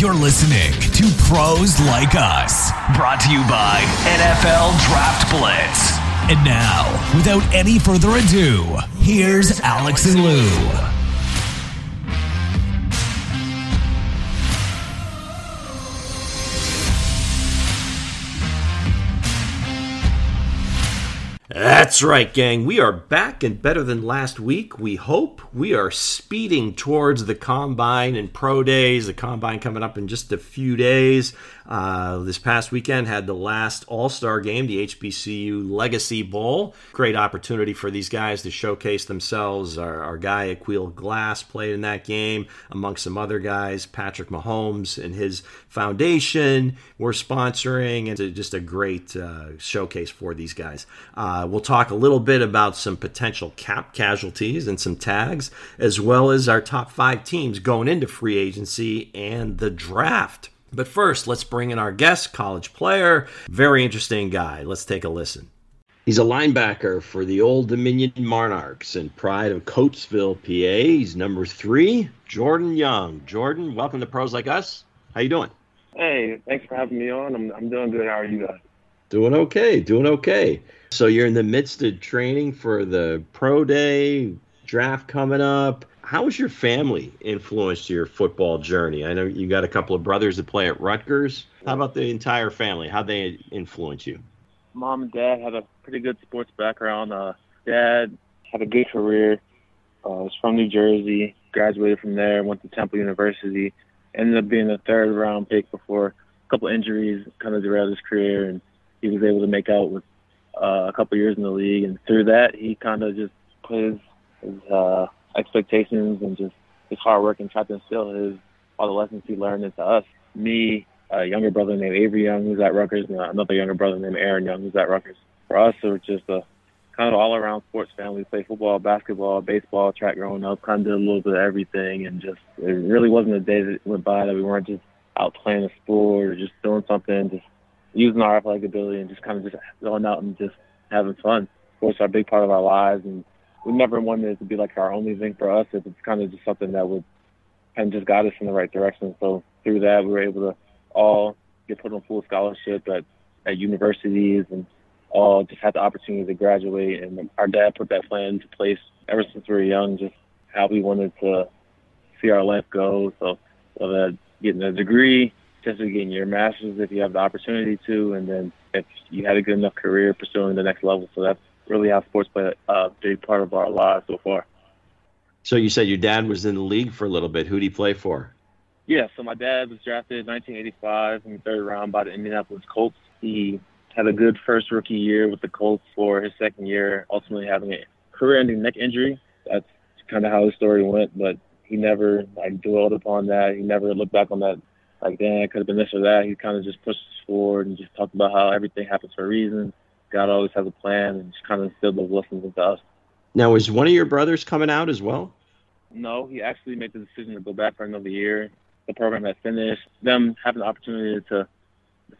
You're listening to Pros Like Us, brought to you by NFL Draft Blitz. And now, without any further ado, here's Alex and Lou. That's right, gang. We are back and better than last week. We hope we are speeding towards the combine and pro days. The combine coming up in just a few days. Uh, this past weekend had the last All Star game, the HBCU Legacy Bowl. Great opportunity for these guys to showcase themselves. Our, our guy Aqeel Glass played in that game, amongst some other guys. Patrick Mahomes and his foundation were sponsoring, and just a great uh, showcase for these guys. Uh, we'll talk a little bit about some potential cap casualties and some tags, as well as our top five teams going into free agency and the draft. But first, let's bring in our guest, college player, very interesting guy. Let's take a listen. He's a linebacker for the Old Dominion Monarchs and pride of Coatesville, PA. He's number three, Jordan Young. Jordan, welcome to Pros Like Us. How you doing? Hey, thanks for having me on. I'm, I'm doing good. How are you guys? Doing okay, doing okay. So you're in the midst of training for the pro day draft coming up how has your family influenced your football journey? I know you got a couple of brothers that play at Rutgers. How about the entire family? How they influence you? Mom and dad have a pretty good sports background. Uh, dad had a good career. Uh, was from New Jersey. Graduated from there. Went to Temple University. Ended up being a third round pick before a couple injuries kind of derailed his career, and he was able to make out with uh, a couple years in the league. And through that, he kind of just put his, his uh, expectations and just his hard work and tried to instill his all the lessons he learned into us. Me, a younger brother named Avery Young who's at Rutgers, and another younger brother named Aaron Young who's at Rutgers. For us, it was just a kind of all around sports family. We played football, basketball, baseball, track growing up, kind of did a little bit of everything, and just it really wasn't a day that went by that we weren't just out playing a sport or just doing something, just using our athletic ability and just kind of just going out and just having fun. Sports are a big part of our lives, and we never wanted it to be like our only thing for us. It's kind of just something that would and just got us in the right direction. So through that, we were able to all get put on full scholarship at, at universities and all just had the opportunity to graduate. And our dad put that plan into place ever since we were young, just how we wanted to see our life go. So, that getting a degree, just getting your master's if you have the opportunity to, and then if you had a good enough career pursuing the next level. So that's really how sports played a big part of our lives so far. So you said your dad was in the league for a little bit. Who did he play for? Yeah, so my dad was drafted in 1985 in the third round by the Indianapolis Colts. He had a good first rookie year with the Colts for his second year, ultimately having a career-ending neck injury. That's kind of how the story went, but he never like dwelled upon that. He never looked back on that like, damn, it could have been this or that. He kind of just pushed forward and just talked about how everything happens for a reason. God always has a plan and just kind of instilled those lessons into us. Now, is one of your brothers coming out as well? No, he actually made the decision to go back for another year. The program had finished. Them having the opportunity to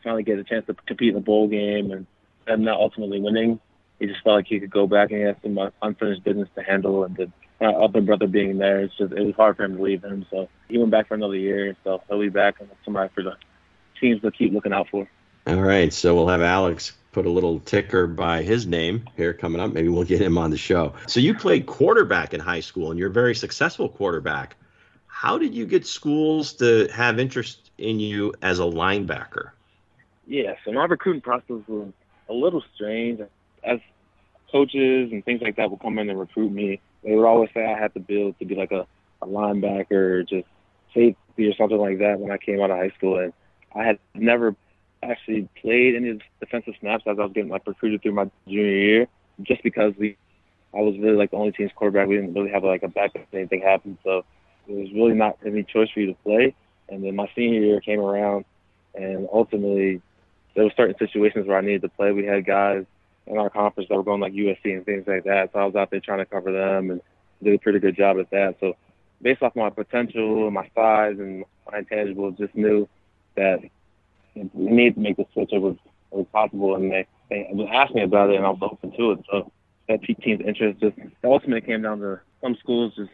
finally get a chance to compete in the bowl game and them not ultimately winning, he just felt like he could go back and he had some unfinished business to handle. And the other brother being there, it's just it was hard for him to leave him. So he went back for another year. So he'll be back and somebody for the teams to keep looking out for. All right, so we'll have Alex put a little ticker by his name here coming up. Maybe we'll get him on the show. So you played quarterback in high school, and you're a very successful quarterback. How did you get schools to have interest in you as a linebacker? Yeah, so my recruiting process was a little strange. As coaches and things like that would come in and recruit me, they would always say I had to build to be like a, a linebacker or just safety or something like that when I came out of high school. And I had never actually played any defensive snaps as I was getting like recruited through my junior year, just because we, I was really like the only team's quarterback. We didn't really have like a backup if anything happened, so it was really not any choice for you to play. And then my senior year came around, and ultimately there were certain situations where I needed to play. We had guys in our conference that were going like USC and things like that, so I was out there trying to cover them and did a pretty good job at that. So based off my potential, and my size, and my intangibles, just knew that we need to make the switch over as possible. And they, they asked me about it, and I was open to it. So that team's interest. Just ultimately came down to some schools just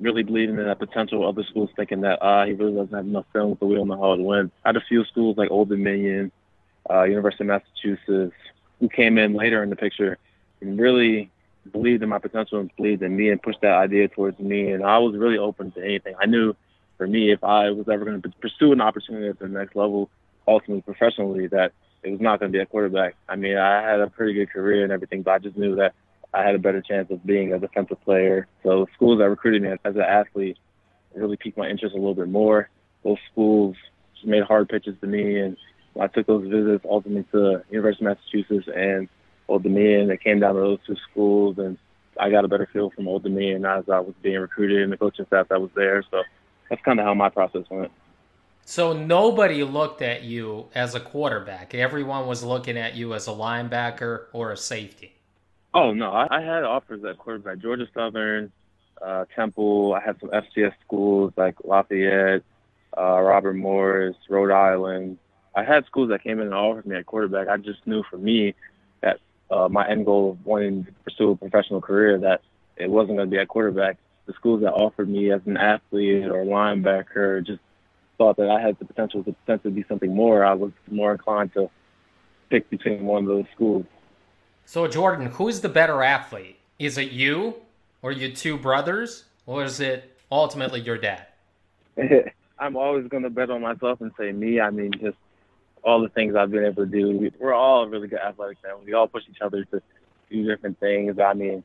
really believing in that potential. Other schools thinking that uh, he really doesn't have enough film, so we don't know how it went. I had a few schools like Old Dominion, uh, University of Massachusetts, who came in later in the picture and really believed in my potential and believed in me and pushed that idea towards me. And I was really open to anything. I knew for me, if I was ever going to pursue an opportunity at the next level, ultimately professionally, that it was not going to be a quarterback. I mean, I had a pretty good career and everything, but I just knew that I had a better chance of being a defensive player. So schools that recruited me as an athlete really piqued my interest a little bit more. Those schools made hard pitches to me, and I took those visits ultimately to University of Massachusetts and Old Dominion. It came down to those two schools, and I got a better feel from Old Dominion as I was being recruited and the coaching staff that was there. So that's kind of how my process went. So nobody looked at you as a quarterback. Everyone was looking at you as a linebacker or a safety. Oh no, I, I had offers at quarterback. Georgia Southern, uh, Temple. I had some FCS schools like Lafayette, uh, Robert Morris, Rhode Island. I had schools that came in and offered me at quarterback. I just knew for me that uh, my end goal of wanting to pursue a professional career that it wasn't going to be at quarterback. The schools that offered me as an athlete or linebacker just thought that I had the potential to potentially be something more. I was more inclined to pick between one of those schools. So, Jordan, who's the better athlete? Is it you or your two brothers, or is it ultimately your dad? I'm always going to bet on myself and say me. I mean, just all the things I've been able to do. We're all a really good athletic family. We all push each other to do different things. I mean,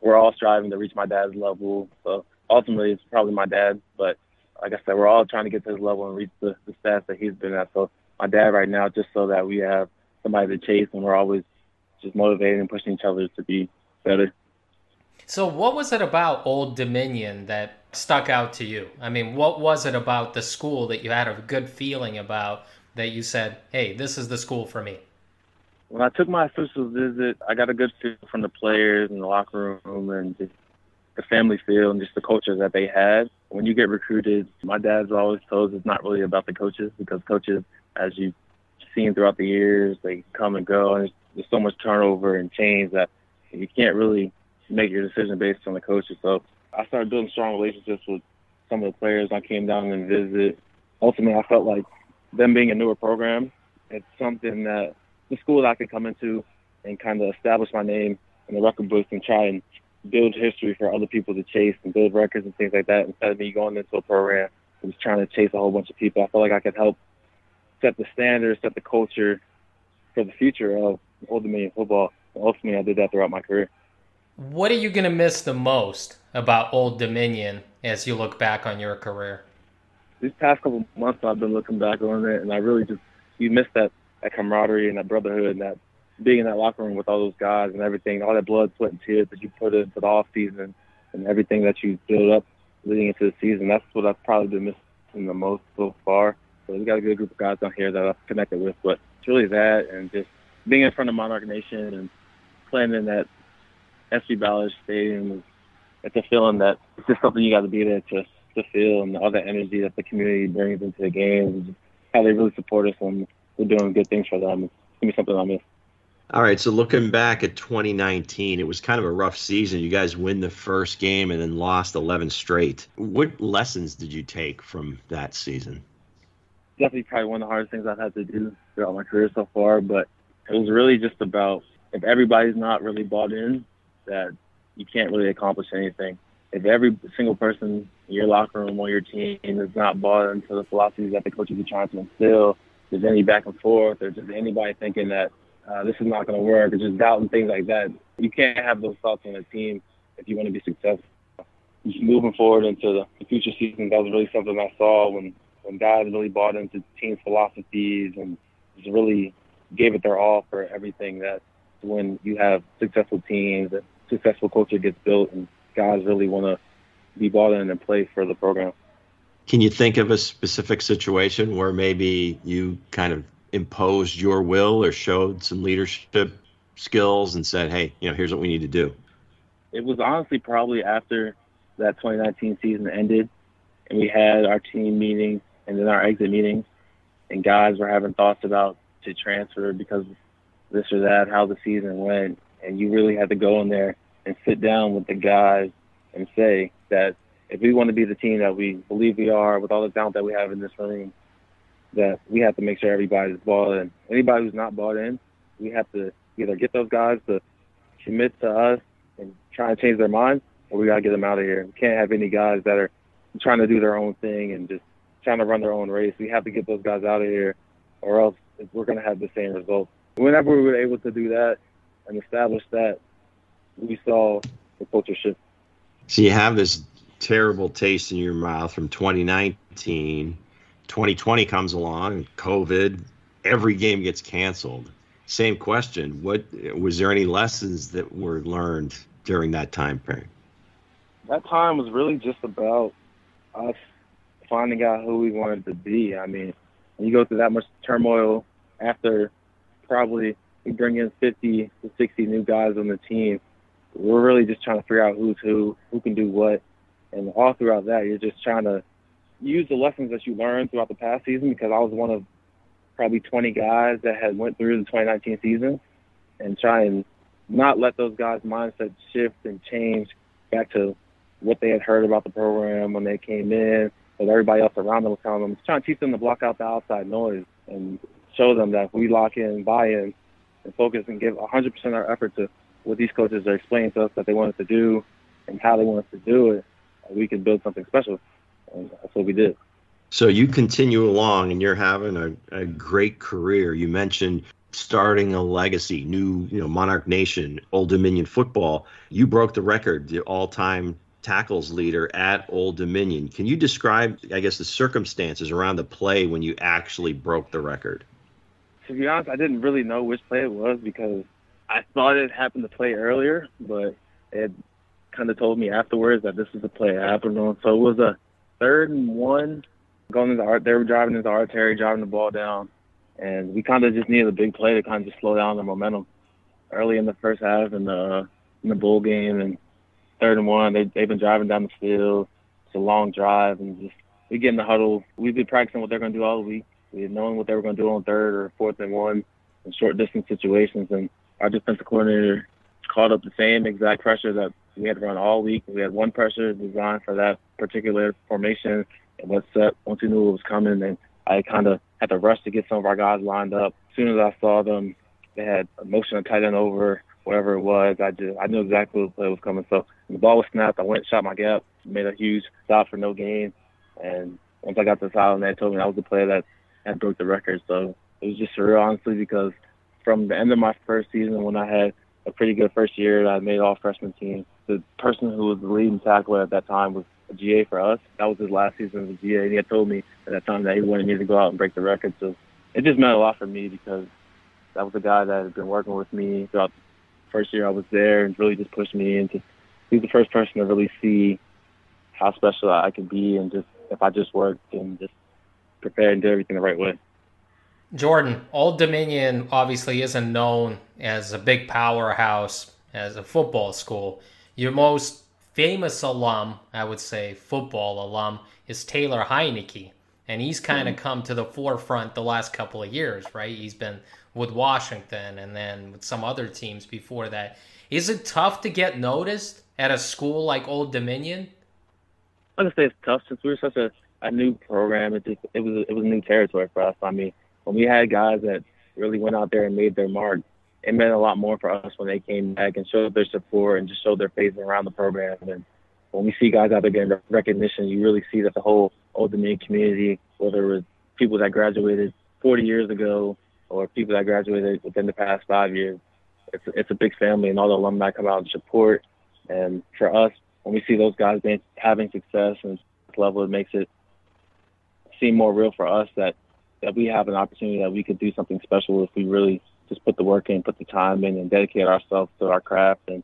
we're all striving to reach my dad's level. So ultimately, it's probably my dad. But like I said, we're all trying to get to his level and reach the, the stats that he's been at. So my dad right now, just so that we have somebody to chase and we're always just motivating and pushing each other to be better. So, what was it about Old Dominion that stuck out to you? I mean, what was it about the school that you had a good feeling about that you said, hey, this is the school for me? When I took my official visit, I got a good feel from the players and the locker room and just the family feel and just the culture that they had. When you get recruited, my dad's always told it's not really about the coaches because coaches, as you've seen throughout the years, they come and go and there's so much turnover and change that you can't really make your decision based on the coaches. So I started building strong relationships with some of the players. I came down and visit. Ultimately, I felt like them being a newer program, it's something that the school that I could come into and kind of establish my name in the record books and try and build history for other people to chase and build records and things like that instead of me going into a program and just trying to chase a whole bunch of people. I felt like I could help set the standards, set the culture for the future of Old Dominion football. And ultimately, I did that throughout my career. What are you going to miss the most about Old Dominion as you look back on your career? These past couple months, I've been looking back on it, and I really just you miss that that camaraderie and that brotherhood and that being in that locker room with all those guys and everything, all that blood, sweat, and tears that you put into the off season and everything that you build up leading into the season. That's what I've probably been missing the most so far. So we got a good group of guys down here that I've connected with, but it's really that and just being in front of Monarch Nation and playing in that SB Ballard Stadium, it's a feeling that it's just something you got to be there to to feel, and all the energy that the community brings into the games, and how they really support us when we're doing good things for them. It's gonna be something I miss. All right, so looking back at 2019, it was kind of a rough season. You guys win the first game and then lost 11 straight. What lessons did you take from that season? Definitely, probably one of the hardest things I've had to do throughout my career so far, but it was really just about if everybody's not really bought in, that you can't really accomplish anything. If every single person in your locker room or your team is not bought into the philosophies that the coaches are trying to instill, there's any back and forth, or just anybody thinking that uh, this is not going to work, or just doubting things like that, you can't have those thoughts on a team if you want to be successful. Moving forward into the future season, that was really something I saw when when guys really bought into team philosophies and just really gave it their all for everything. That when you have successful teams, a successful culture gets built, and guys really want to be bought in and play for the program. Can you think of a specific situation where maybe you kind of imposed your will or showed some leadership skills and said, "Hey, you know, here's what we need to do"? It was honestly probably after that 2019 season ended, and we had our team meeting and then our exit meetings, and guys were having thoughts about to transfer because this or that, how the season went, and you really had to go in there and sit down with the guys and say that if we want to be the team that we believe we are with all the talent that we have in this room, that we have to make sure everybody's bought in. Anybody who's not bought in, we have to either get those guys to commit to us and try and change their minds, or we got to get them out of here. We can't have any guys that are trying to do their own thing and just trying to run their own race. We have to get those guys out of here, or else we're going to have the same results. Whenever we were able to do that and establish that, we saw the culture shift. So you have this terrible taste in your mouth from 2019. 2020 comes along, COVID, every game gets canceled. Same question. What was there any lessons that were learned during that time period? That time was really just about us finding out who we wanted to be. I mean, when you go through that much turmoil after probably we bring in 50 to 60 new guys on the team, we're really just trying to figure out who's who, who can do what, and all throughout that, you're just trying to use the lessons that you learned throughout the past season. Because I was one of probably 20 guys that had went through the 2019 season, and try and not let those guys' mindset shift and change back to what they had heard about the program when they came in, and everybody else around them was telling them. Trying to teach them to block out the outside noise and show them that we lock in, buy in, and focus and give 100% of our effort to what these coaches are explaining to us that they want us to do and how they want us to do it, we can build something special. And that's what we did. So you continue along and you're having a, a great career. You mentioned starting a legacy, new, you know, Monarch Nation, Old Dominion football. You broke the record, the all-time tackles leader at Old Dominion. Can you describe, I guess, the circumstances around the play when you actually broke the record? To be honest, I didn't really know which play it was because I thought it happened to play earlier, but it kind of told me afterwards that this is the play I happened on. So it was a third and one going into art. They were driving into the artery, driving the ball down, and we kind of just needed a big play to kind of just slow down the momentum early in the first half in the in the bowl game and third and one. They they've been driving down the field. It's a long drive and just we get in the huddle. We've been practicing what they're going to do all week. We had known what they were going to do on third or fourth and one in short distance situations, and our defensive coordinator called up the same exact pressure that we had run all week. We had one pressure designed for that particular formation and what set once we knew it was coming. And I kind of had to rush to get some of our guys lined up. As soon as I saw them, they had a motion to tight end over, whatever it was. I just I knew exactly what play was coming. So the ball was snapped. I went, shot my gap, made a huge stop for no gain. And once I got the sideline, they told me that was the play that had broke the record. So it was just surreal, honestly, because from the end of my first season when I had a pretty good first year, that I made all freshman team the person who was the leading tackler at that time was a GA for us. That was his last season as a GA, and he had told me at that time that he wanted me to go out and break the record. So it just meant a lot for me because that was a guy that had been working with me throughout the first year I was there and really just pushed me into. He's the first person to really see how special I could be and just if I just worked and just prepared and did everything the right way. Jordan, Old Dominion obviously isn't known as a big powerhouse as a football school. Your most famous alum, I would say, football alum, is Taylor Heinicke. And he's kind of mm-hmm. come to the forefront the last couple of years, right? He's been with Washington and then with some other teams before that. Is it tough to get noticed at a school like Old Dominion? I would say it's tough since we were such a, a new program. It just it was it was new territory for us. I mean, when we had guys that really went out there and made their mark, it meant a lot more for us when they came back and showed their support and just showed their faith around the program. And when we see guys out there getting recognition, you really see that the whole Old Dominion community, whether it was people that graduated 40 years ago or people that graduated within the past five years, it's it's a big family, and all the alumni come out and support. And for us, when we see those guys being, having success and level, it makes it seem more real for us that that we have an opportunity that we could do something special if we really just put the work in, put the time in, and dedicate ourselves to our craft. And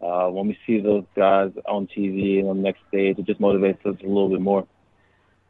uh, when we see those guys on TV and on the next stage, it just motivates us a little bit more.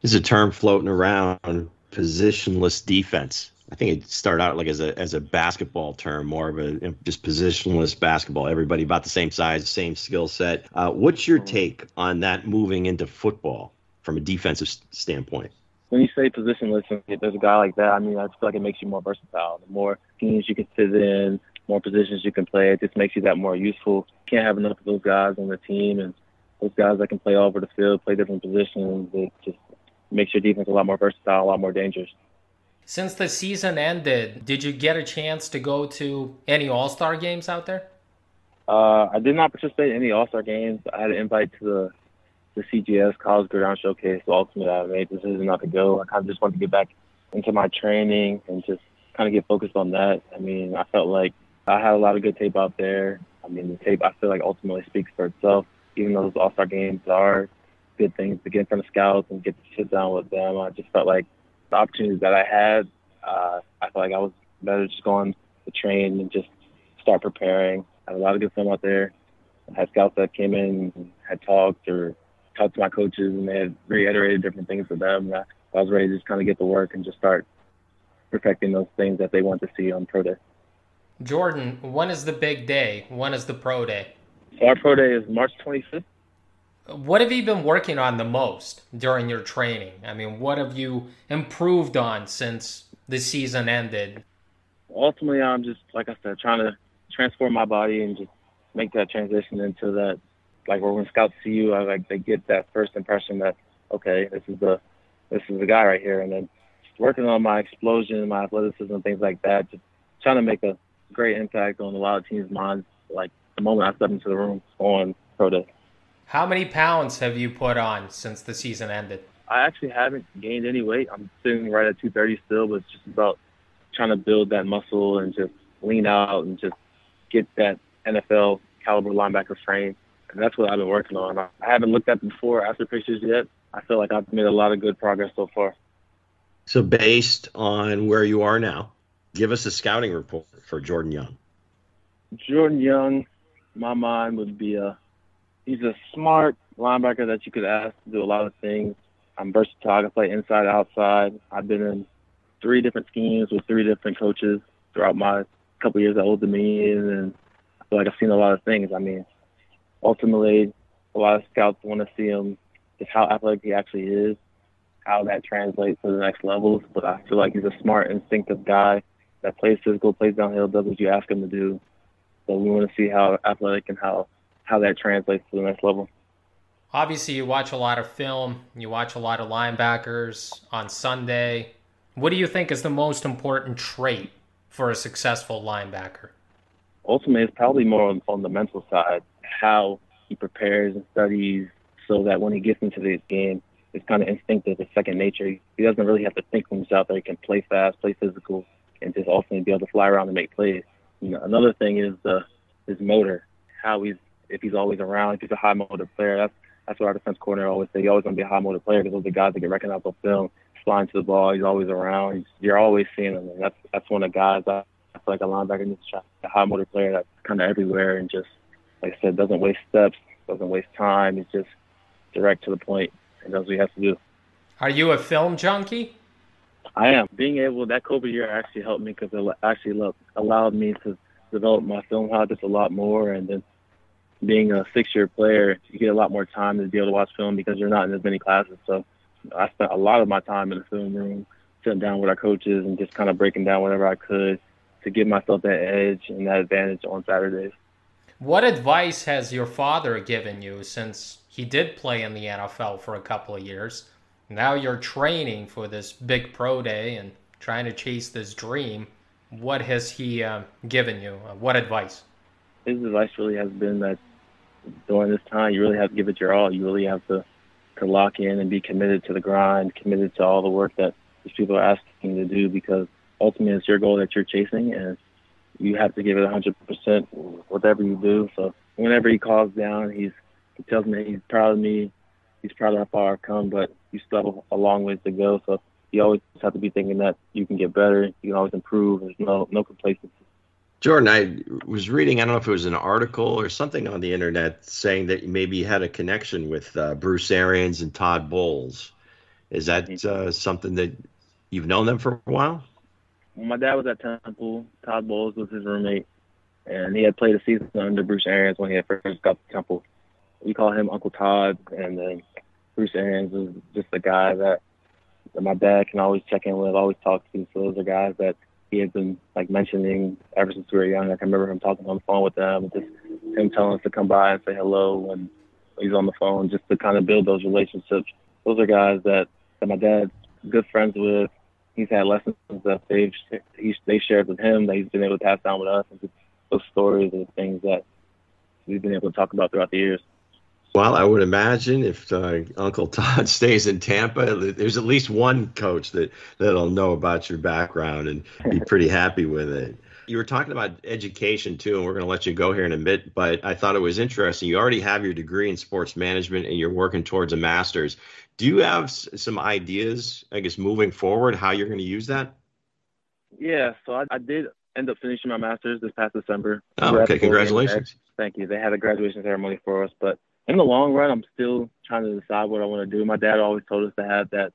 There's a term floating around, positionless defense. I think it started out like as a as a basketball term, more of a just positionless basketball. Everybody about the same size, same skill set. Uh, what's your take on that moving into football from a defensive standpoint? When you say positionless, if there's a guy like that, I mean, I feel like it makes you more versatile. The more teams you can fit in, more positions you can play, it just makes you that more useful. You can't have enough of those guys on the team, and those guys that can play all over the field, play different positions. It just makes your defense a lot more versatile, a lot more dangerous. Since the season ended, did you get a chance to go to any All Star games out there? Uh, I did not participate in any All Star games. I had an invite to the the CGS College Gridiron Showcase. the ultimately, I made decision not to go. I kind of just wanted to get back into my training and just kind of get focused on that. I mean, I felt like I had a lot of good tape out there. I mean, the tape I feel like ultimately speaks for itself. Even though those All Star games are good things to get in front of scouts and get to sit down with them, I just felt like the opportunities that I had, uh, I felt like I was better just going to train and just start preparing. I had a lot of good film out there. I had scouts that came in and had talked or talked to my coaches and they had reiterated different things to them. I, I was ready to just kind of get to work and just start perfecting those things that they want to see on pro day. Jordan, when is the big day? When is the pro day? So our pro day is March 25th. What have you been working on the most during your training? I mean, what have you improved on since the season ended? Ultimately, I'm just, like I said, trying to transform my body and just make that transition into that, like where when scouts see you, I, like they get that first impression that, okay, this is the, this is the guy right here. And then working on my explosion, my athleticism, things like that, just trying to make a great impact on a lot of teams' minds. Like the moment I step into the room on pro day. How many pounds have you put on since the season ended? I actually haven't gained any weight. I'm sitting right at 230 still, but it's just about trying to build that muscle and just lean out and just get that NFL caliber linebacker frame. And that's what I've been working on. I haven't looked at the before after pictures yet. I feel like I've made a lot of good progress so far. So, based on where you are now, give us a scouting report for Jordan Young. Jordan Young, my mind would be a he's a smart linebacker that you could ask to do a lot of things. I'm versatile. I can play inside, outside. I've been in three different schemes with three different coaches throughout my couple years at Old Dominion, and I feel like I've seen a lot of things. I mean, ultimately, a lot of scouts want to see him just how athletic he actually is, how that translates to the next levels. But I feel like he's a smart, instinctive guy that plays physical, plays downhill, does what you ask him to do. So we want to see how athletic and how how that translates to the next level. Obviously, you watch a lot of film, you watch a lot of linebackers on Sunday. What do you think is the most important trait for a successful linebacker? Ultimately, it's probably more on, on the mental side, how he prepares and studies so that when he gets into this game, it's kind of instinctive, it's second nature. He doesn't really have to think he's out there. He can play fast, play physical, and just ultimately be able to fly around and make plays. You know, another thing is the his motor, how he's if he's always around, if he's a high motor player. That's that's what our defense coordinator always say. He's always going to be a high motor player because those are the guys that get recognized on film. Flying to the ball, he's always around. You're always seeing him, and that's that's one of the guys I, I feel like a linebacker needs. A high motor player that's kind of everywhere and just like I said, doesn't waste steps, doesn't waste time. He's just direct to the point and does what he has to do. Are you a film junkie? I am. Being able that COVID year actually helped me because it actually allowed me to develop my film habits a lot more, and then being a six-year player, you get a lot more time to be able to watch film because you're not in as many classes. So I spent a lot of my time in the film room, sitting down with our coaches and just kind of breaking down whatever I could to give myself that edge and that advantage on Saturdays. What advice has your father given you since he did play in the NFL for a couple of years? Now you're training for this big pro day and trying to chase this dream. What has he uh, given you? Uh, what advice? His advice really has been that during this time, you really have to give it your all. You really have to, to lock in and be committed to the grind, committed to all the work that these people are asking you to do because ultimately it's your goal that you're chasing and you have to give it 100% whatever you do. So whenever he calls down, he's he tells me he's proud of me. He's proud of how far I've come, but you still have a long ways to go. So you always have to be thinking that you can get better. You can always improve. There's no no complacency. Jordan, I was reading, I don't know if it was an article or something on the internet saying that maybe you had a connection with uh, Bruce Arians and Todd Bowles. Is that uh, something that you've known them for a while? Well, my dad was at Temple. Todd Bowles was his roommate, and he had played a season under Bruce Arians when he had first got to Temple. We call him Uncle Todd, and then Bruce Arians was just a guy that, that my dad can always check in with, always talk to. So those are guys that he had been like mentioning ever since we were young. I can remember him talking on the phone with them, and just him telling us to come by and say hello when he's on the phone, just to kind of build those relationships. Those are guys that, that my dad's good friends with. He's had lessons that they've they shared with him that he's been able to pass down with us, and those stories and things that we've been able to talk about throughout the years. Well, I would imagine if uh, Uncle Todd stays in Tampa, there's at least one coach that that'll know about your background and be pretty happy with it. You were talking about education too, and we're going to let you go here in a bit. But I thought it was interesting. You already have your degree in sports management, and you're working towards a master's. Do you have some ideas, I guess, moving forward, how you're going to use that? Yeah, so I, I did end up finishing my master's this past December. Oh, okay, congratulations. Thank you. They had a graduation ceremony for us, but in the long run, I'm still trying to decide what I want to do. My dad always told us to have that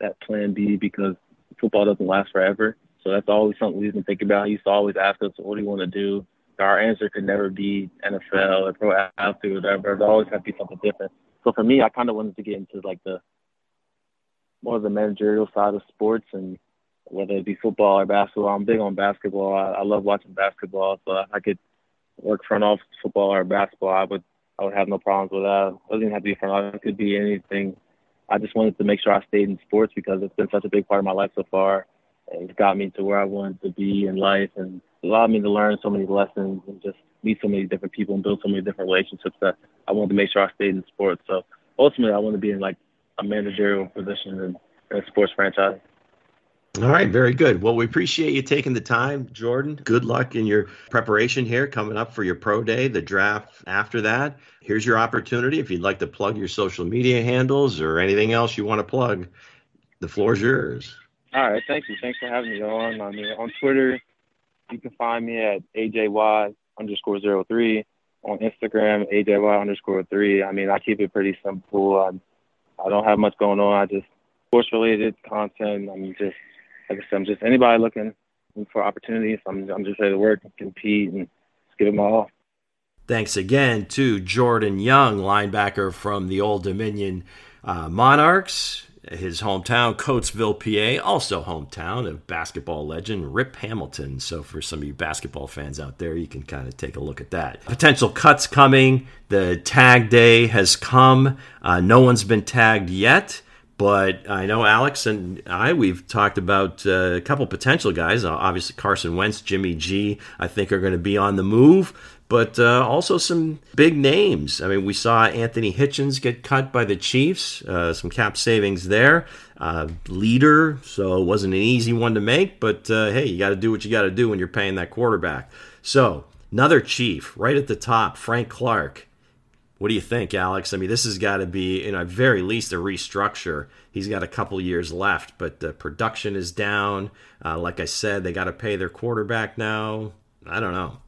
that plan B because football doesn't last forever. So that's always something we've been thinking about. He used to always ask us, "What do you want to do?" Our answer could never be NFL or pro athlete or whatever. There always had to be something different. So for me, I kind of wanted to get into like the more of the managerial side of sports and whether it be football or basketball. I'm big on basketball. I, I love watching basketball. So I could work front office football or basketball. I would I would have no problems with that. It doesn't even have to be front office. It could be anything. I just wanted to make sure I stayed in sports because it's been such a big part of my life so far. And it's got me to where I wanted to be in life and allowed me to learn so many lessons and just meet so many different people and build so many different relationships that I wanted to make sure I stayed in sports. So ultimately, I want to be in like a managerial position in, in a sports franchise. All right, very good. Well, we appreciate you taking the time, Jordan. Good luck in your preparation here coming up for your pro day, the draft after that. Here's your opportunity if you'd like to plug your social media handles or anything else you want to plug. The floor is yours. All right, thank you. Thanks for having me on. I mean, on Twitter, you can find me at AJY underscore zero three. On Instagram, AJY underscore three. I mean, I keep it pretty simple. I, I don't have much going on. I just sports related content. I'm just like I said, I'm just anybody looking for opportunities. I'm I'm just ready to work and compete and just give it my all. Thanks again to Jordan Young, linebacker from the Old Dominion uh, Monarchs, his hometown, Coatesville, PA, also hometown of basketball legend Rip Hamilton. So, for some of you basketball fans out there, you can kind of take a look at that. Potential cuts coming. The tag day has come. Uh, no one's been tagged yet. But I know Alex and I, we've talked about uh, a couple potential guys. Uh, obviously, Carson Wentz, Jimmy G, I think are going to be on the move. But uh, also some big names. I mean, we saw Anthony Hitchens get cut by the Chiefs, uh, some cap savings there. Uh, leader, so it wasn't an easy one to make. But uh, hey, you got to do what you got to do when you're paying that quarterback. So, another Chief right at the top, Frank Clark what do you think, Alex? I mean, this has got to be, in a very least, a restructure. He's got a couple years left, but the production is down. Uh, like I said, they got to pay their quarterback now. I don't know.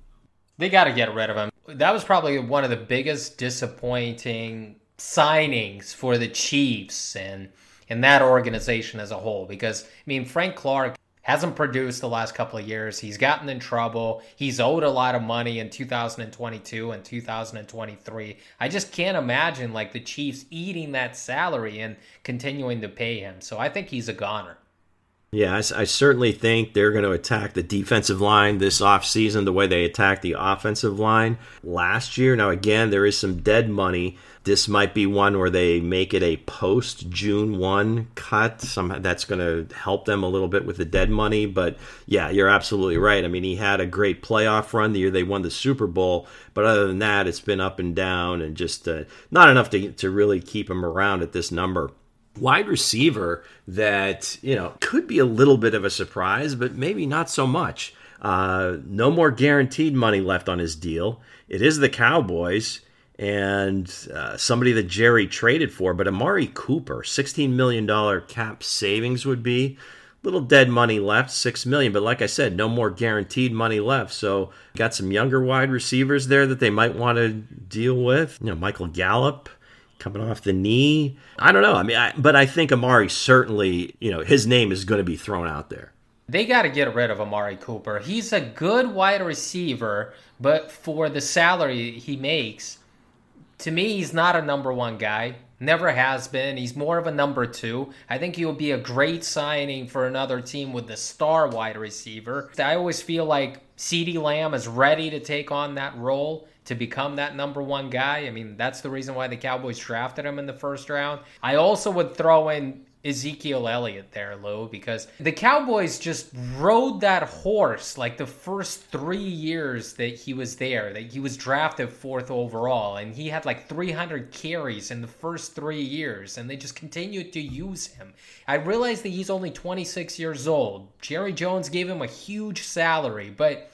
They got to get rid of him. That was probably one of the biggest disappointing signings for the Chiefs and and that organization as a whole. Because I mean, Frank Clark hasn't produced the last couple of years. He's gotten in trouble. He's owed a lot of money in 2022 and 2023. I just can't imagine like the Chiefs eating that salary and continuing to pay him. So I think he's a goner. Yeah, I, I certainly think they're going to attack the defensive line this offseason the way they attacked the offensive line last year. Now, again, there is some dead money this might be one where they make it a post June 1 cut. Some that's going to help them a little bit with the dead money, but yeah, you're absolutely right. I mean, he had a great playoff run the year they won the Super Bowl, but other than that, it's been up and down and just uh, not enough to to really keep him around at this number wide receiver that you know could be a little bit of a surprise, but maybe not so much. Uh, no more guaranteed money left on his deal. It is the Cowboys and uh, somebody that Jerry traded for, but Amari Cooper, $16 million cap savings would be. Little dead money left, six million, but like I said, no more guaranteed money left. So got some younger wide receivers there that they might want to deal with. You know, Michael Gallup coming off the knee. I don't know. I mean, I, but I think Amari certainly, you know, his name is going to be thrown out there. They got to get rid of Amari Cooper. He's a good wide receiver, but for the salary he makes, to me, he's not a number one guy. Never has been. He's more of a number two. I think he would be a great signing for another team with the star wide receiver. I always feel like CeeDee Lamb is ready to take on that role to become that number one guy. I mean, that's the reason why the Cowboys drafted him in the first round. I also would throw in Ezekiel Elliott there, Lou, because the Cowboys just rode that horse like the first three years that he was there, that he was drafted fourth overall, and he had like 300 carries in the first three years, and they just continued to use him. I realize that he's only 26 years old. Jerry Jones gave him a huge salary, but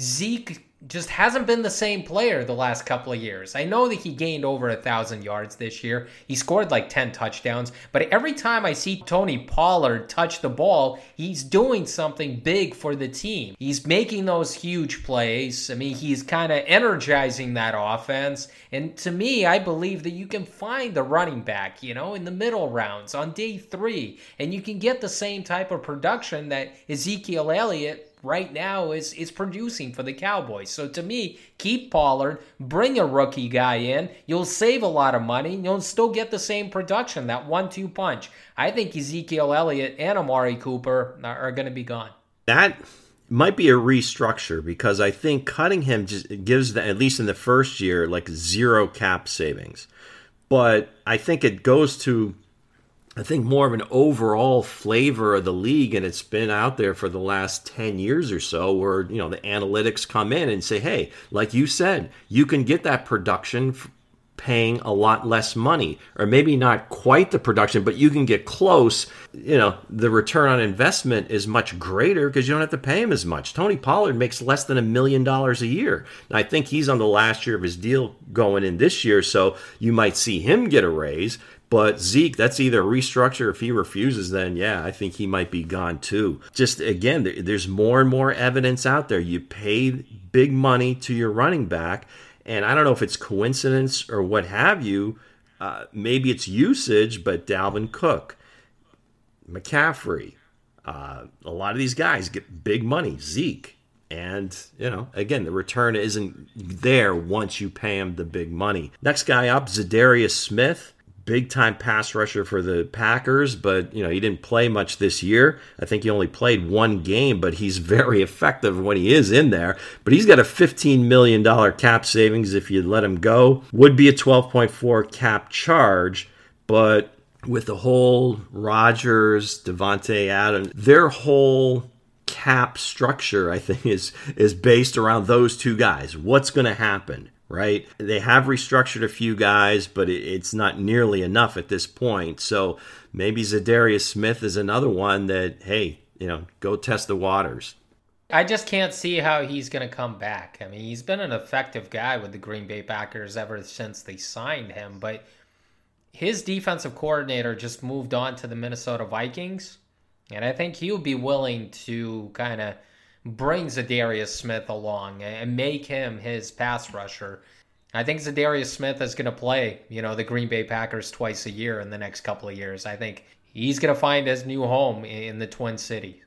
Zeke just hasn't been the same player the last couple of years. I know that he gained over a thousand yards this year. He scored like 10 touchdowns, but every time I see Tony Pollard touch the ball, he's doing something big for the team. He's making those huge plays. I mean, he's kind of energizing that offense. And to me, I believe that you can find the running back, you know, in the middle rounds on day three, and you can get the same type of production that Ezekiel Elliott right now is is producing for the Cowboys. So to me, keep Pollard, bring a rookie guy in. You'll save a lot of money. You'll still get the same production, that one-two punch. I think Ezekiel Elliott and Amari Cooper are, are going to be gone. That might be a restructure because I think cutting him just gives the, at least in the first year like zero cap savings. But I think it goes to I think more of an overall flavor of the league, and it's been out there for the last 10 years or so, where you know the analytics come in and say, hey, like you said, you can get that production paying a lot less money, or maybe not quite the production, but you can get close. You know, the return on investment is much greater because you don't have to pay him as much. Tony Pollard makes less than a million dollars a year. And I think he's on the last year of his deal going in this year, so you might see him get a raise. But Zeke, that's either restructure. If he refuses, then yeah, I think he might be gone too. Just again, there's more and more evidence out there. You pay big money to your running back, and I don't know if it's coincidence or what have you. Uh, maybe it's usage, but Dalvin Cook, McCaffrey, uh, a lot of these guys get big money. Zeke, and, you know, again, the return isn't there once you pay him the big money. Next guy up, Za'Darius Smith big time pass rusher for the Packers, but you know he didn't play much this year. I think he only played one game, but he's very effective when he is in there. But he's got a 15 million dollar cap savings if you let him go. Would be a 12.4 cap charge, but with the whole Rodgers, Davante Adams, their whole cap structure, I think, is is based around those two guys. What's going to happen? Right? They have restructured a few guys, but it's not nearly enough at this point. So maybe Za'Darius Smith is another one that, hey, you know, go test the waters. I just can't see how he's going to come back. I mean, he's been an effective guy with the Green Bay Packers ever since they signed him, but his defensive coordinator just moved on to the Minnesota Vikings, and I think he'll be willing to kind of bring Za'Darius Smith along and make him his pass rusher. I think Za'Darius Smith is going to play, you know, the Green Bay Packers twice a year in the next couple of years. I think he's going to find his new home in the Twin City.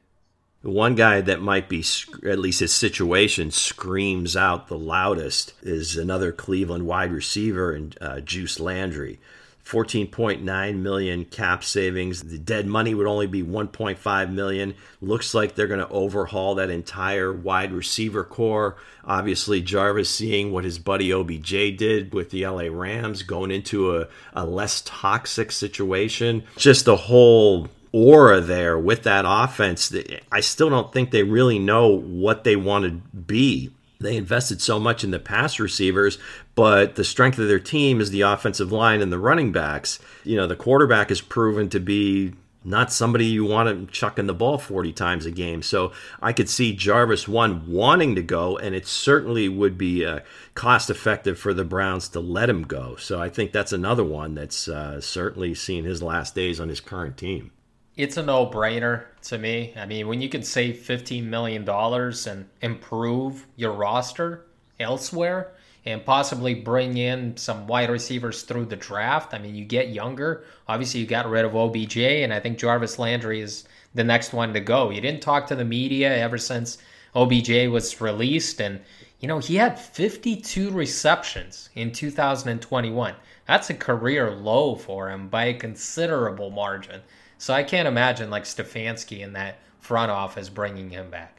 One guy that might be, at least his situation screams out the loudest, is another Cleveland wide receiver and uh, Juice Landry. 14.9 million cap savings. The dead money would only be 1.5 million. Looks like they're going to overhaul that entire wide receiver core. Obviously, Jarvis seeing what his buddy OBJ did with the LA Rams, going into a, a less toxic situation. Just the whole aura there with that offense. I still don't think they really know what they want to be they invested so much in the pass receivers, but the strength of their team is the offensive line and the running backs. You know, the quarterback is proven to be not somebody you want to chucking the ball 40 times a game. So I could see Jarvis one wanting to go, and it certainly would be uh, cost effective for the Browns to let him go. So I think that's another one that's uh, certainly seen his last days on his current team it's a no brainer to me. I mean, when you can save $15 million and improve your roster elsewhere and possibly bring in some wide receivers through the draft, I mean, you get younger. Obviously, you got rid of OBJ, and I think Jarvis Landry is the next one to go. You didn't talk to the media ever since OBJ was released, and you know, he had 52 receptions in 2021. That's a career low for him by a considerable margin. So I can't imagine like Stefanski in that front office bringing him back.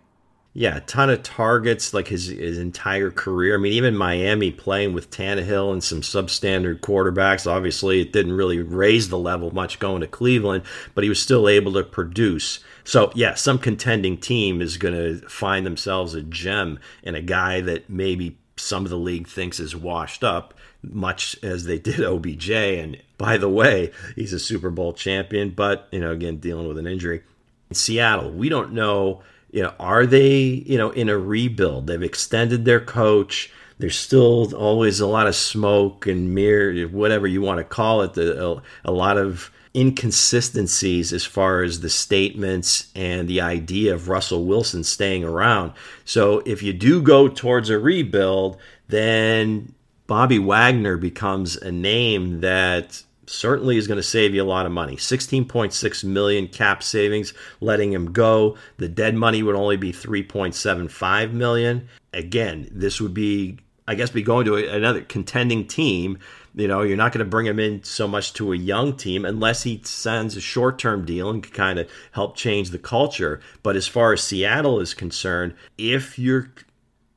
Yeah, a ton of targets like his his entire career. I mean, even Miami playing with Tannehill and some substandard quarterbacks. Obviously, it didn't really raise the level much going to Cleveland, but he was still able to produce. So, yeah, some contending team is going to find themselves a gem and a guy that maybe some of the league thinks is washed up, much as they did OBJ. And by the way, he's a Super Bowl champion, but, you know, again, dealing with an injury. In Seattle, we don't know you know, are they, you know, in a rebuild? They've extended their coach. There's still always a lot of smoke and mirror, whatever you want to call it. A, a lot of inconsistencies as far as the statements and the idea of Russell Wilson staying around. So if you do go towards a rebuild, then Bobby Wagner becomes a name that certainly is going to save you a lot of money. 16.6 million cap savings letting him go. The dead money would only be 3.75 million. Again, this would be I guess be going to another contending team. You know, you're not going to bring him in so much to a young team unless he signs a short term deal and can kind of help change the culture. But as far as Seattle is concerned, if you're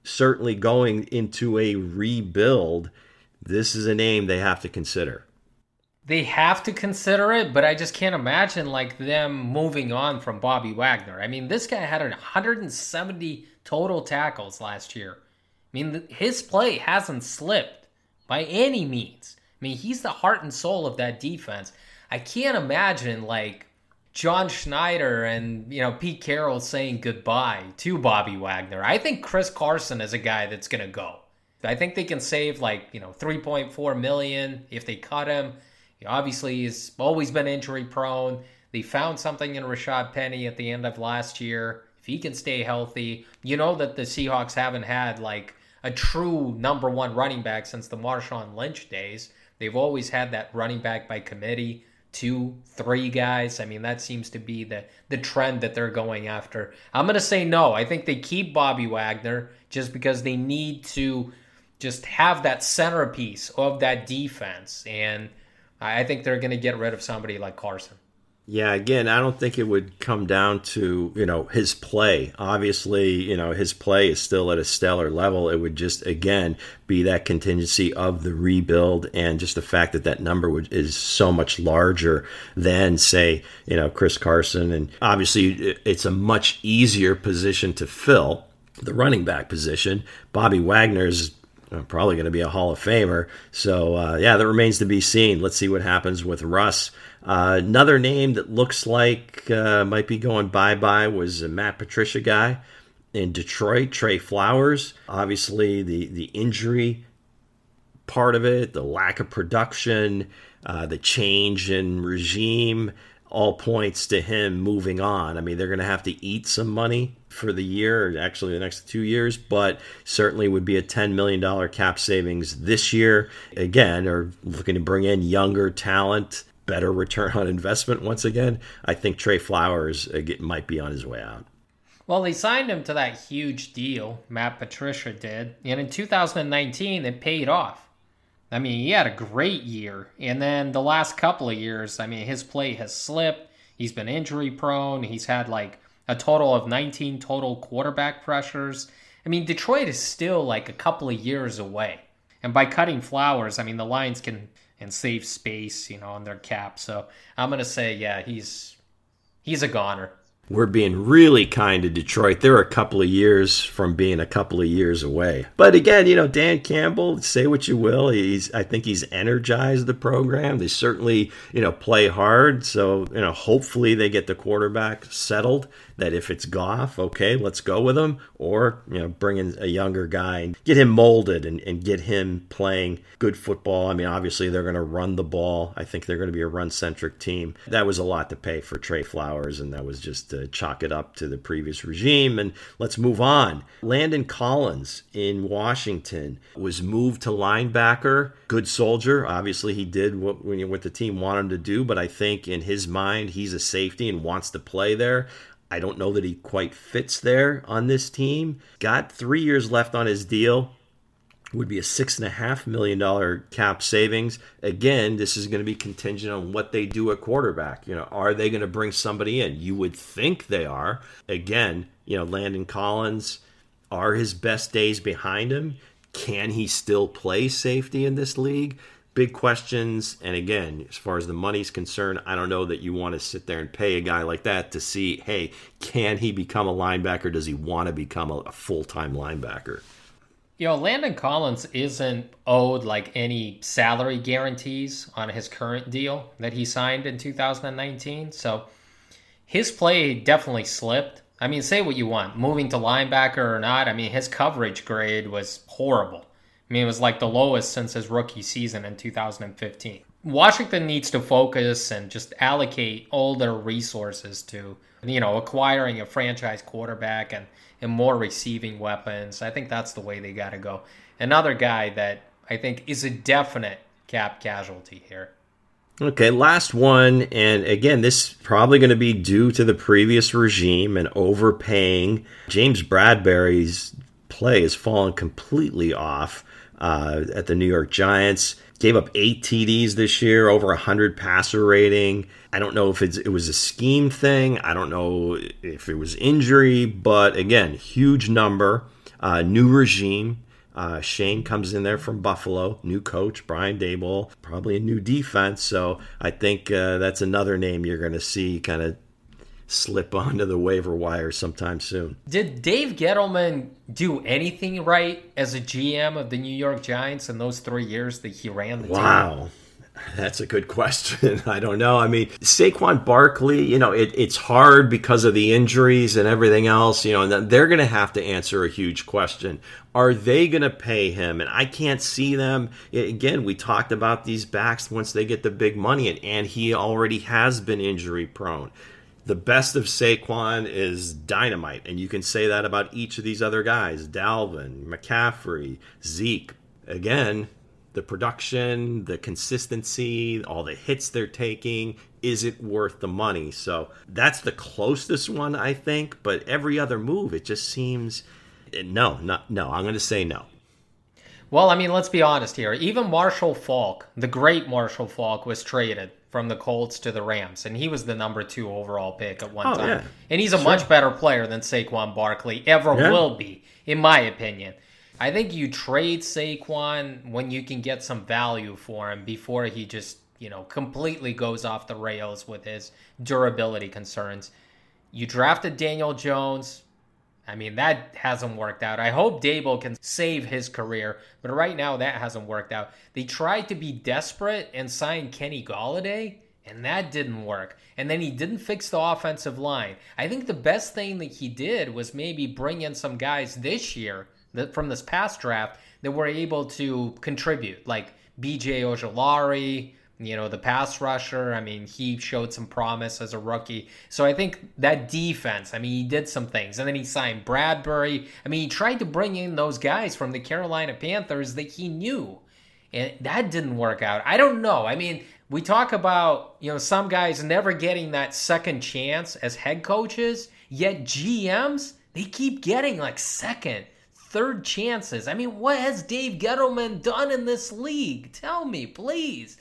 certainly going into a rebuild, this is a name they have to consider they have to consider it, but I just can't imagine like them moving on from Bobby Wagner. I mean, this guy had 170 total tackles last year. I mean, his play hasn't slipped by any means. I mean, he's the heart and soul of that defense. I can't imagine like John Schneider and you know Pete Carroll saying goodbye to Bobby Wagner. I think Chris Carson is a guy that's going to go. I think they can save like, you know, 3.4 million if they cut him. He obviously has always been injury prone. They found something in Rashad Penny at the end of last year. If he can stay healthy, you know that the Seahawks haven't had like a true number one running back since the Marshawn Lynch days. They've always had that running back by committee, two, three guys. I mean, that seems to be the the trend that they're going after. I'm gonna say no. I think they keep Bobby Wagner just because they need to just have that centerpiece of that defense and I think they're going to get rid of somebody like Carson. Yeah, again, I don't think it would come down to, you know, his play. Obviously, you know, his play is still at a stellar level. It would just, again, be that contingency of the rebuild and just the fact that that number would, is so much larger than, say, you know, Chris Carson. And obviously, it's a much easier position to fill, the running back position. Bobby Wagner's probably going to be a Hall of Famer. So, uh, yeah, that remains to be seen. Let's see what happens with Russ. Uh, another name that looks like uh, might be going bye bye was a Matt Patricia guy in Detroit, Trey Flowers. Obviously, the, the injury part of it, the lack of production, uh, the change in regime all points to him moving on. I mean, they're going to have to eat some money for the year, actually the next two years, but certainly would be a $10 million cap savings this year. Again, are looking to bring in younger talent, better return on investment once again. I think Trey Flowers uh, might be on his way out. Well, they signed him to that huge deal, Matt Patricia did, and in 2019 it paid off. I mean, he had a great year. And then the last couple of years, I mean, his play has slipped. He's been injury prone. He's had like a total of 19 total quarterback pressures. I mean, Detroit is still like a couple of years away. And by cutting Flowers, I mean, the Lions can and save space, you know, on their cap. So I'm to say, yeah, he's he's a goner we're being really kind to Detroit. They're a couple of years from being a couple of years away. But again, you know, Dan Campbell, say what you will, he's I think he's energized the program. They certainly, you know, play hard. So, you know, hopefully they get the quarterback settled that if it's Goff, okay, let's go with him, or you know, bring in a younger guy and get him molded and, and get him playing good football. I mean, obviously they're going to run the ball. I think they're going to be a run centric team. That was a lot to pay for Trey Flowers, and that was just to chalk it up to the previous regime. And let's move on. Landon Collins in Washington was moved to linebacker. Good soldier. Obviously, he did what, what the team wanted him to do, but I think in his mind, he's a safety and wants to play there. I don't know that he quite fits there on this team. Got three years left on his deal. would be a six and a half million dollar cap savings. Again, this is going to be contingent on what they do at quarterback. You know, are they going to bring somebody in? You would think they are. Again, you know, Landon Collins are his best days behind him. Can he still play safety in this league? Big questions. And again, as far as the money's concerned, I don't know that you want to sit there and pay a guy like that to see, hey, can he become a linebacker? Does he want to become a, full time linebacker? You know, Landon Collins isn't owed like any salary guarantees on his current deal that he signed in 2019. So his play definitely slipped. I mean, say what you want, moving to linebacker or not. I mean, his coverage grade was horrible. I mean, it was like the lowest since his rookie season in 2015. Washington needs to focus and just allocate all their resources to, you know, acquiring a franchise quarterback and, and more receiving weapons. I think that's the way they got to go. Another guy that I think is a definite cap casualty here. Okay, last one. And again, this is probably going to be due to the previous regime and overpaying. James Bradberry's play has fallen completely off uh, at the New York Giants. Gave up eight TDs this year, over 100 passer rating. I don't know if it was a scheme thing. I don't know if it was injury, but again, huge number. Uh, new regime. Uh, Schoen comes in there from Buffalo, new coach Brian Daboll, probably a new defense. So I think uh, that's another name you're going to see kind of slip onto the waiver wire sometime soon. Did Dave Gettleman do anything right as a GM of the New York Giants in those three years that he ran the wow. team? Wow. That's a good question. I don't know. I mean, Saquon Barkley, you know, it, it's hard because of the injuries and everything else, you know, and they're going to have to answer a huge question. Are they going to pay him? And I can't see them. Again, we talked about these backs once they get the big money, and, and he already has been injury prone the best of Saquon is dynamite, and you can say that about each of these other guys: Dalvin, McCaffrey, Zeke. Again, the production, the consistency, all the hits they're taking. Is it worth the money? So that's the closest one, I think. But every other move, it just seems no, not no. I'm going to say no. Well, I mean, let's be honest here. Even Marshall Faulk, the great Marshall Faulk, was traded from the Colts to the Rams, and he was the number two overall pick at one oh, time. Yeah. And he's a sure. much better player than Saquon Barkley ever yeah. will be, in my opinion. I think you trade Saquon when you can get some value for him before he just, you know, completely goes off the rails with his durability concerns. You drafted Daniel Jones. I mean, that hasn't worked out. I hope Daboll can save his career, but right now that hasn't worked out. They tried to be desperate and sign Kenny Golladay, and that didn't work. And then he didn't fix the offensive line. I think the best thing that he did was maybe bring in some guys this year that from this past draft that were able to contribute, like BJ Ojulari, you know, the pass rusher. I mean, he showed some promise as a rookie. So I think that defense, I mean, he did some things. And then he signed Bradberry. I mean, he tried to bring in those guys from the Carolina Panthers that he knew. And that didn't work out. I don't know. I mean, we talk about, you know, some guys never getting that second chance as head coaches, yet GMs, they keep getting like second, third chances. I mean, what has Dave Gettleman done in this league? Tell me, please.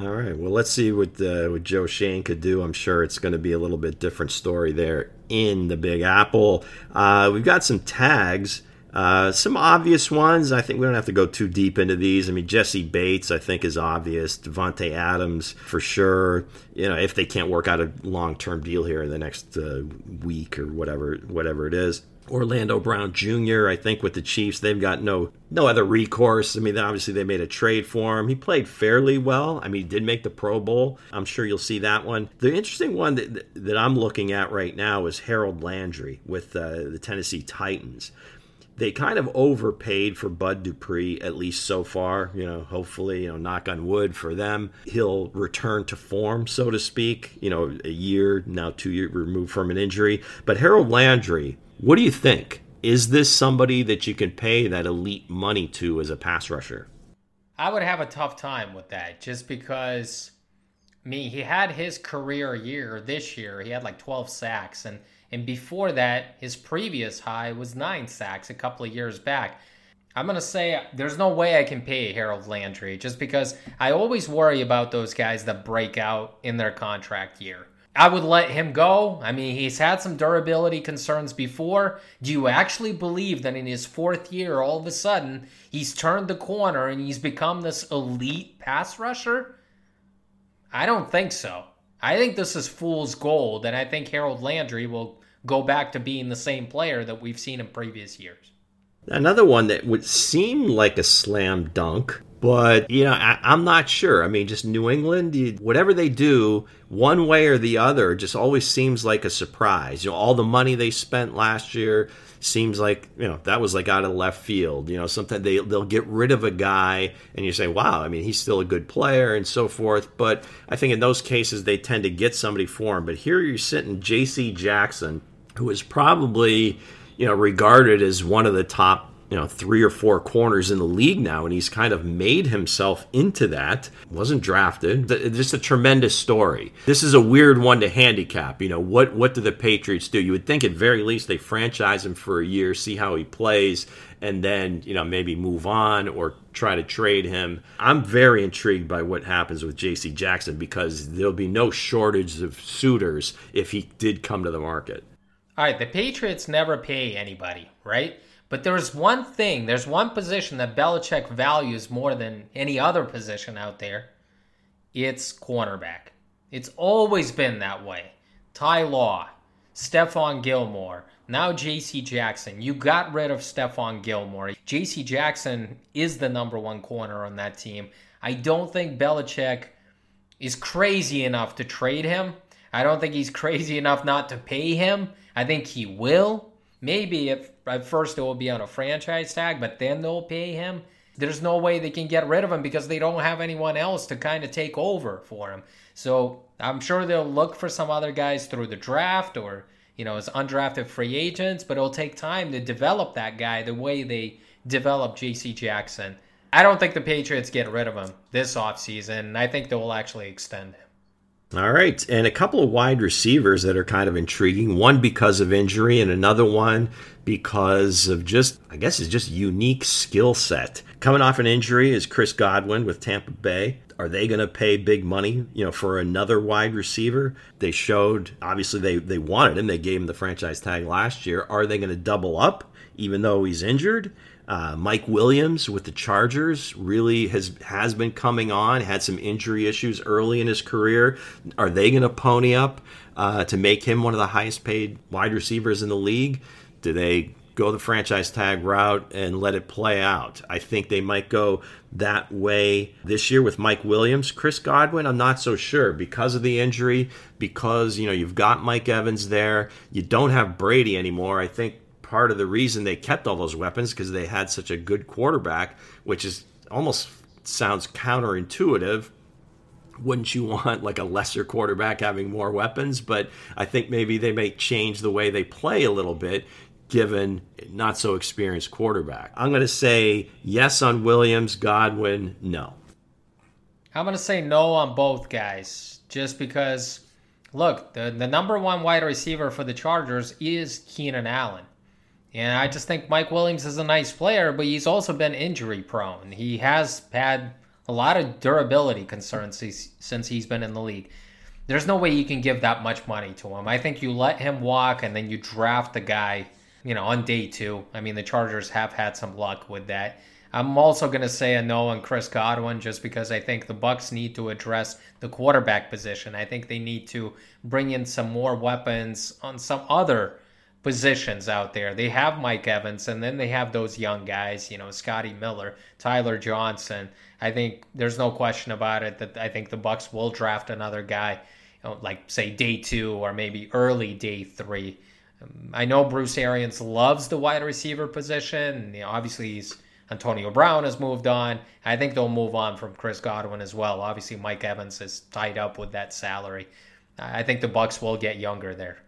All right. Well, let's see what uh, what Joe Schoen could do. I'm sure it's going to be a little bit different story there in the Big Apple. Uh, we've got some tags. Uh, some obvious ones. I think we don't have to go too deep into these. I mean, Jessie Bates, I think, is obvious. Davante Adams, for sure. You know, if they can't work out a long-term deal here in the next uh, week or whatever, whatever it is. Orlando Brown Jr. I think with the Chiefs, they've got no no other recourse. I mean, obviously they made a trade for him. He played fairly well. I mean, he did make the Pro Bowl. I'm sure you'll see that one. The interesting one that that I'm looking at right now is Harold Landry with uh, the Tennessee Titans. They kind of overpaid for Bud Dupree, at least so far. You know, hopefully, you know, knock on wood for them, he'll return to form, so to speak. You know, a year now, two years removed from an injury. But Harold Landry, what do you think? Is this somebody that you can pay that elite money to as a pass rusher? I would have a tough time with that just because I mean he had his career year this year. He had like 12 sacks and and before that his previous high was 9 sacks a couple of years back. I'm going to say there's no way I can pay Harold Landry just because I always worry about those guys that break out in their contract year. I would let him go. I mean, he's had some durability concerns before. Do you actually believe that in his fourth year, all of a sudden, he's turned the corner and he's become this elite pass rusher? I don't think so. I think this is fool's gold, and I think Harold Landry will go back to being the same player that we've seen in previous years. Another one that would seem like a slam dunk, but you know, I, am not sure. I mean, just New England, you, whatever they do, one way or the other, just always seems like a surprise. You know, all the money they spent last year seems like you know that was like out of left field. You know, sometimes they they'll get rid of a guy, and you say, "Wow, I mean, he's still a good player," and so forth. But I think in those cases they tend to get somebody for him. But here you're sitting J.C. Jackson, who is probably you know, regarded as one of the top you know three or four corners in the league now and he's kind of made himself into that. Wasn't drafted. Just a tremendous story. This is a weird one to handicap you know what what do the patriots do? You would think at very least they franchise him for a year see how he plays and then you know maybe move on or try to trade him. I'm very intrigued by what happens with jc jackson because there'll be no shortage of suitors if he did come to the market all right, the Patriots never pay anybody, right? But there's one thing, there's one position that Belichick values more than any other position out there. It's cornerback. It's always been that way. Ty Law, Stephon Gilmore, now JC Jackson. You got rid of Stephon Gilmore. JC Jackson is the number one corner on that team. I don't think Belichick is crazy enough to trade him. I don't think he's crazy enough not to pay him. I think he will. Maybe if at first it will be on a franchise tag, but then they'll pay him. There's no way they can get rid of him because they don't have anyone else to kind of take over for him. So I'm sure they'll look for some other guys through the draft or, you know, as undrafted free agents, but it'll take time to develop that guy the way they develop JC Jackson. I don't think the Patriots get rid of him this offseason. I think they will actually extend him. All right. And a couple of wide receivers that are kind of intriguing. One because of injury, and another one because of just, I guess, it's just unique skill set. Coming off an injury is Chris Godwin with Tampa Bay. Are they going to pay big money, you know, for another wide receiver? They showed, obviously, they, they wanted him. They gave him the franchise tag last year. Are they going to double up, even though he's injured? Uh, Mike Williams with the Chargers really has has been coming on. Had some injury issues early in his career. Are they going to pony up uh, to make him one of the highest paid wide receivers in the league? Do they go the franchise tag route and let it play out? I think they might go that way this year with Mike Williams. Chris Godwin, I'm not so sure because of the injury. Because you know you've got Mike Evans there. You don't have Brady anymore. I think part of the reason they kept all those weapons because they had such a good quarterback, which is almost sounds counterintuitive. Wouldn't you want like a lesser quarterback having more weapons? But I think maybe they may change the way they play a little bit given not so experienced quarterback. I'm going to say yes on Williams, Godwin, no. I'm going to say no on both guys just because look, the, the number one wide receiver for the Chargers is Keenan Allen. And I just think Mike Williams is a nice player, but he's also been injury prone. He has had a lot of durability concerns since he's been in the league. There's no way you can give that much money to him. I think you let him walk and then you draft the guy, you know, on day two. I mean, the Chargers have had some luck with that. I'm also going to say a no on Chris Godwin just because I think the Bucs need to address the quarterback position. I think they need to bring in some more weapons on some other positions out there. They have Mike Evans, and then they have those young guys, you know, Scotty Miller, Tyler Johnson. I think there's no question about it that I think the Bucs will draft another guy, you know, like say day two or maybe early day three. Um, I know Bruce Arians loves the wide receiver position. You know, obviously he's Antonio Brown has moved on. I think they'll move on from Chris Godwin as well. Obviously Mike Evans is tied up with that salary. I think the Bucs will get younger there.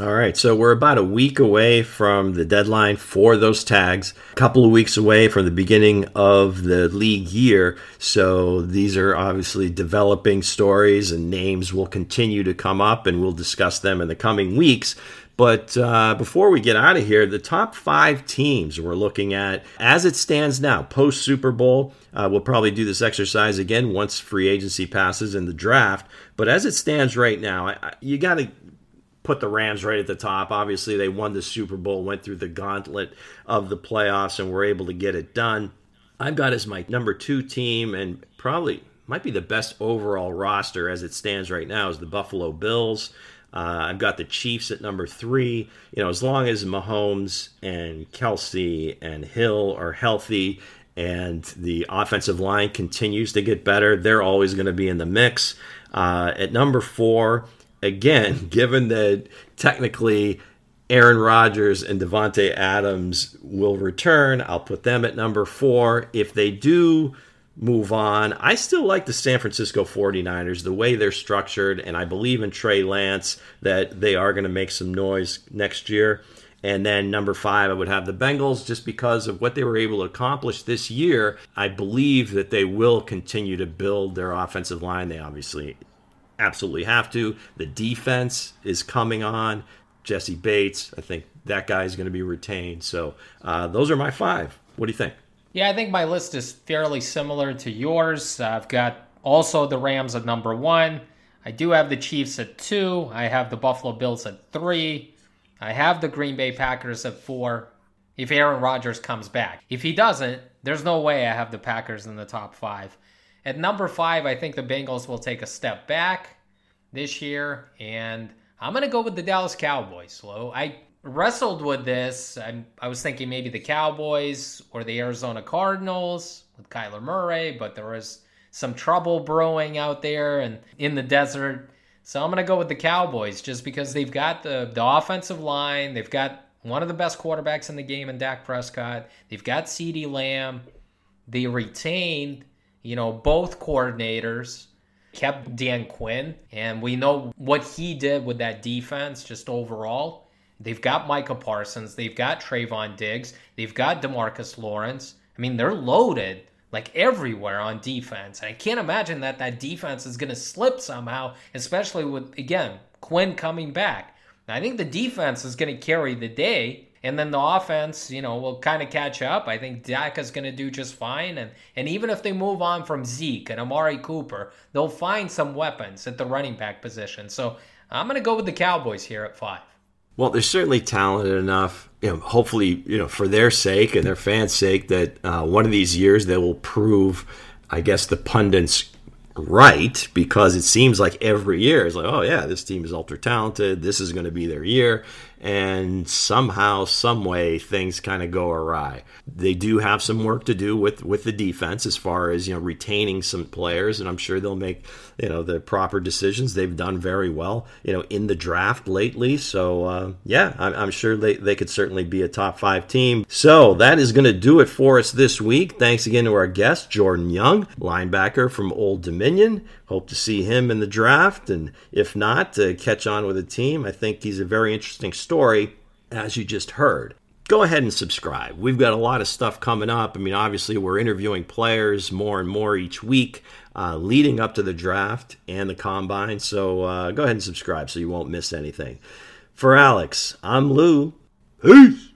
All right, so we're about a week away from the deadline for those tags, a couple of weeks away from the beginning of the league year. So these are obviously developing stories, and names will continue to come up, and we'll discuss them in the coming weeks. But uh, before we get out of here, the top five teams we're looking at as it stands now, post Super Bowl. Uh, we'll probably do this exercise again once free agency passes in the draft. But as it stands right now, I, you got to put the Rams right at the top. Obviously, they won the Super Bowl, went through the gauntlet of the playoffs, and were able to get it done. I've got as my number two team, and probably might be the best overall roster as it stands right now, is the Buffalo Bills. Uh, I've got the Chiefs at number three. You know, as long as Mahomes and Kelce and Hill are healthy and the offensive line continues to get better, they're always going to be in the mix. Uh, at number four, again, given that technically Aaron Rodgers and Davante Adams will return, I'll put them at number four. If they do move on. I still like the San Francisco 49ers, the way they're structured, and I believe in Trey Lance that they are going to make some noise next year. And then number five, I would have the Bengals just because of what they were able to accomplish this year. I believe that they will continue to build their offensive line. They obviously absolutely have to. The defense is coming on. Jessie Bates, I think that guy is going to be retained. So uh, those are my five. What do you think? Yeah, I think my list is fairly similar to yours. I've got also the Rams at number one. I do have the Chiefs at two. I have the Buffalo Bills at three. I have the Green Bay Packers at four. If Aaron Rodgers comes back, if he doesn't, there's no way I have the Packers in the top five. At number five, I think the Bengals will take a step back this year, and I'm going to go with the Dallas Cowboys. Slow. I wrestled with this. I, I was thinking maybe the Cowboys or the Arizona Cardinals with Kyler Murray, but there was some trouble brewing out there and in the desert. So I'm going to go with the Cowboys just because they've got the, the offensive line. They've got one of the best quarterbacks in the game in Dak Prescott. They've got CeeDee Lamb. They retained, you know, both coordinators, kept Dan Quinn, and we know what he did with that defense just overall. They've got Micah Parsons. They've got Trevon Diggs. They've got DeMarcus Lawrence. I mean, they're loaded like everywhere on defense. And I can't imagine that that defense is going to slip somehow, especially with, again, Quinn coming back. I think the defense is going to carry the day. And then the offense, you know, will kind of catch up. I think Dak is going to do just fine. And, and even if they move on from Zeke and Amari Cooper, they'll find some weapons at the running back position. So I'm going to go with the Cowboys here at five. Well, they're certainly talented enough. You know, hopefully, you know, for their sake and their fans' sake, that uh, one of these years they will prove, I guess, the pundits right because it seems like every year is like, oh yeah, this team is ultra talented. This is going to be their year, and somehow, some way, things kind of go awry. They do have some work to do with with the defense as far as you know retaining some players, and I'm sure they'll make you know the proper decisions. They've done very well, you know, in the draft lately. So uh, yeah, I'm, I'm sure they they could certainly be a top five team. So that is going to do it for us this week. Thanks again to our guest Jordan Young, linebacker from Old Dominion. Hope to see him in the draft, and if not, to catch on with the team. I think he's a very interesting story, as you just heard go ahead and subscribe. We've got a lot of stuff coming up. I mean, obviously, we're interviewing players more and more each week uh, leading up to the draft and the combine. So uh, go ahead and subscribe so you won't miss anything. For Alex, I'm Lou. Peace.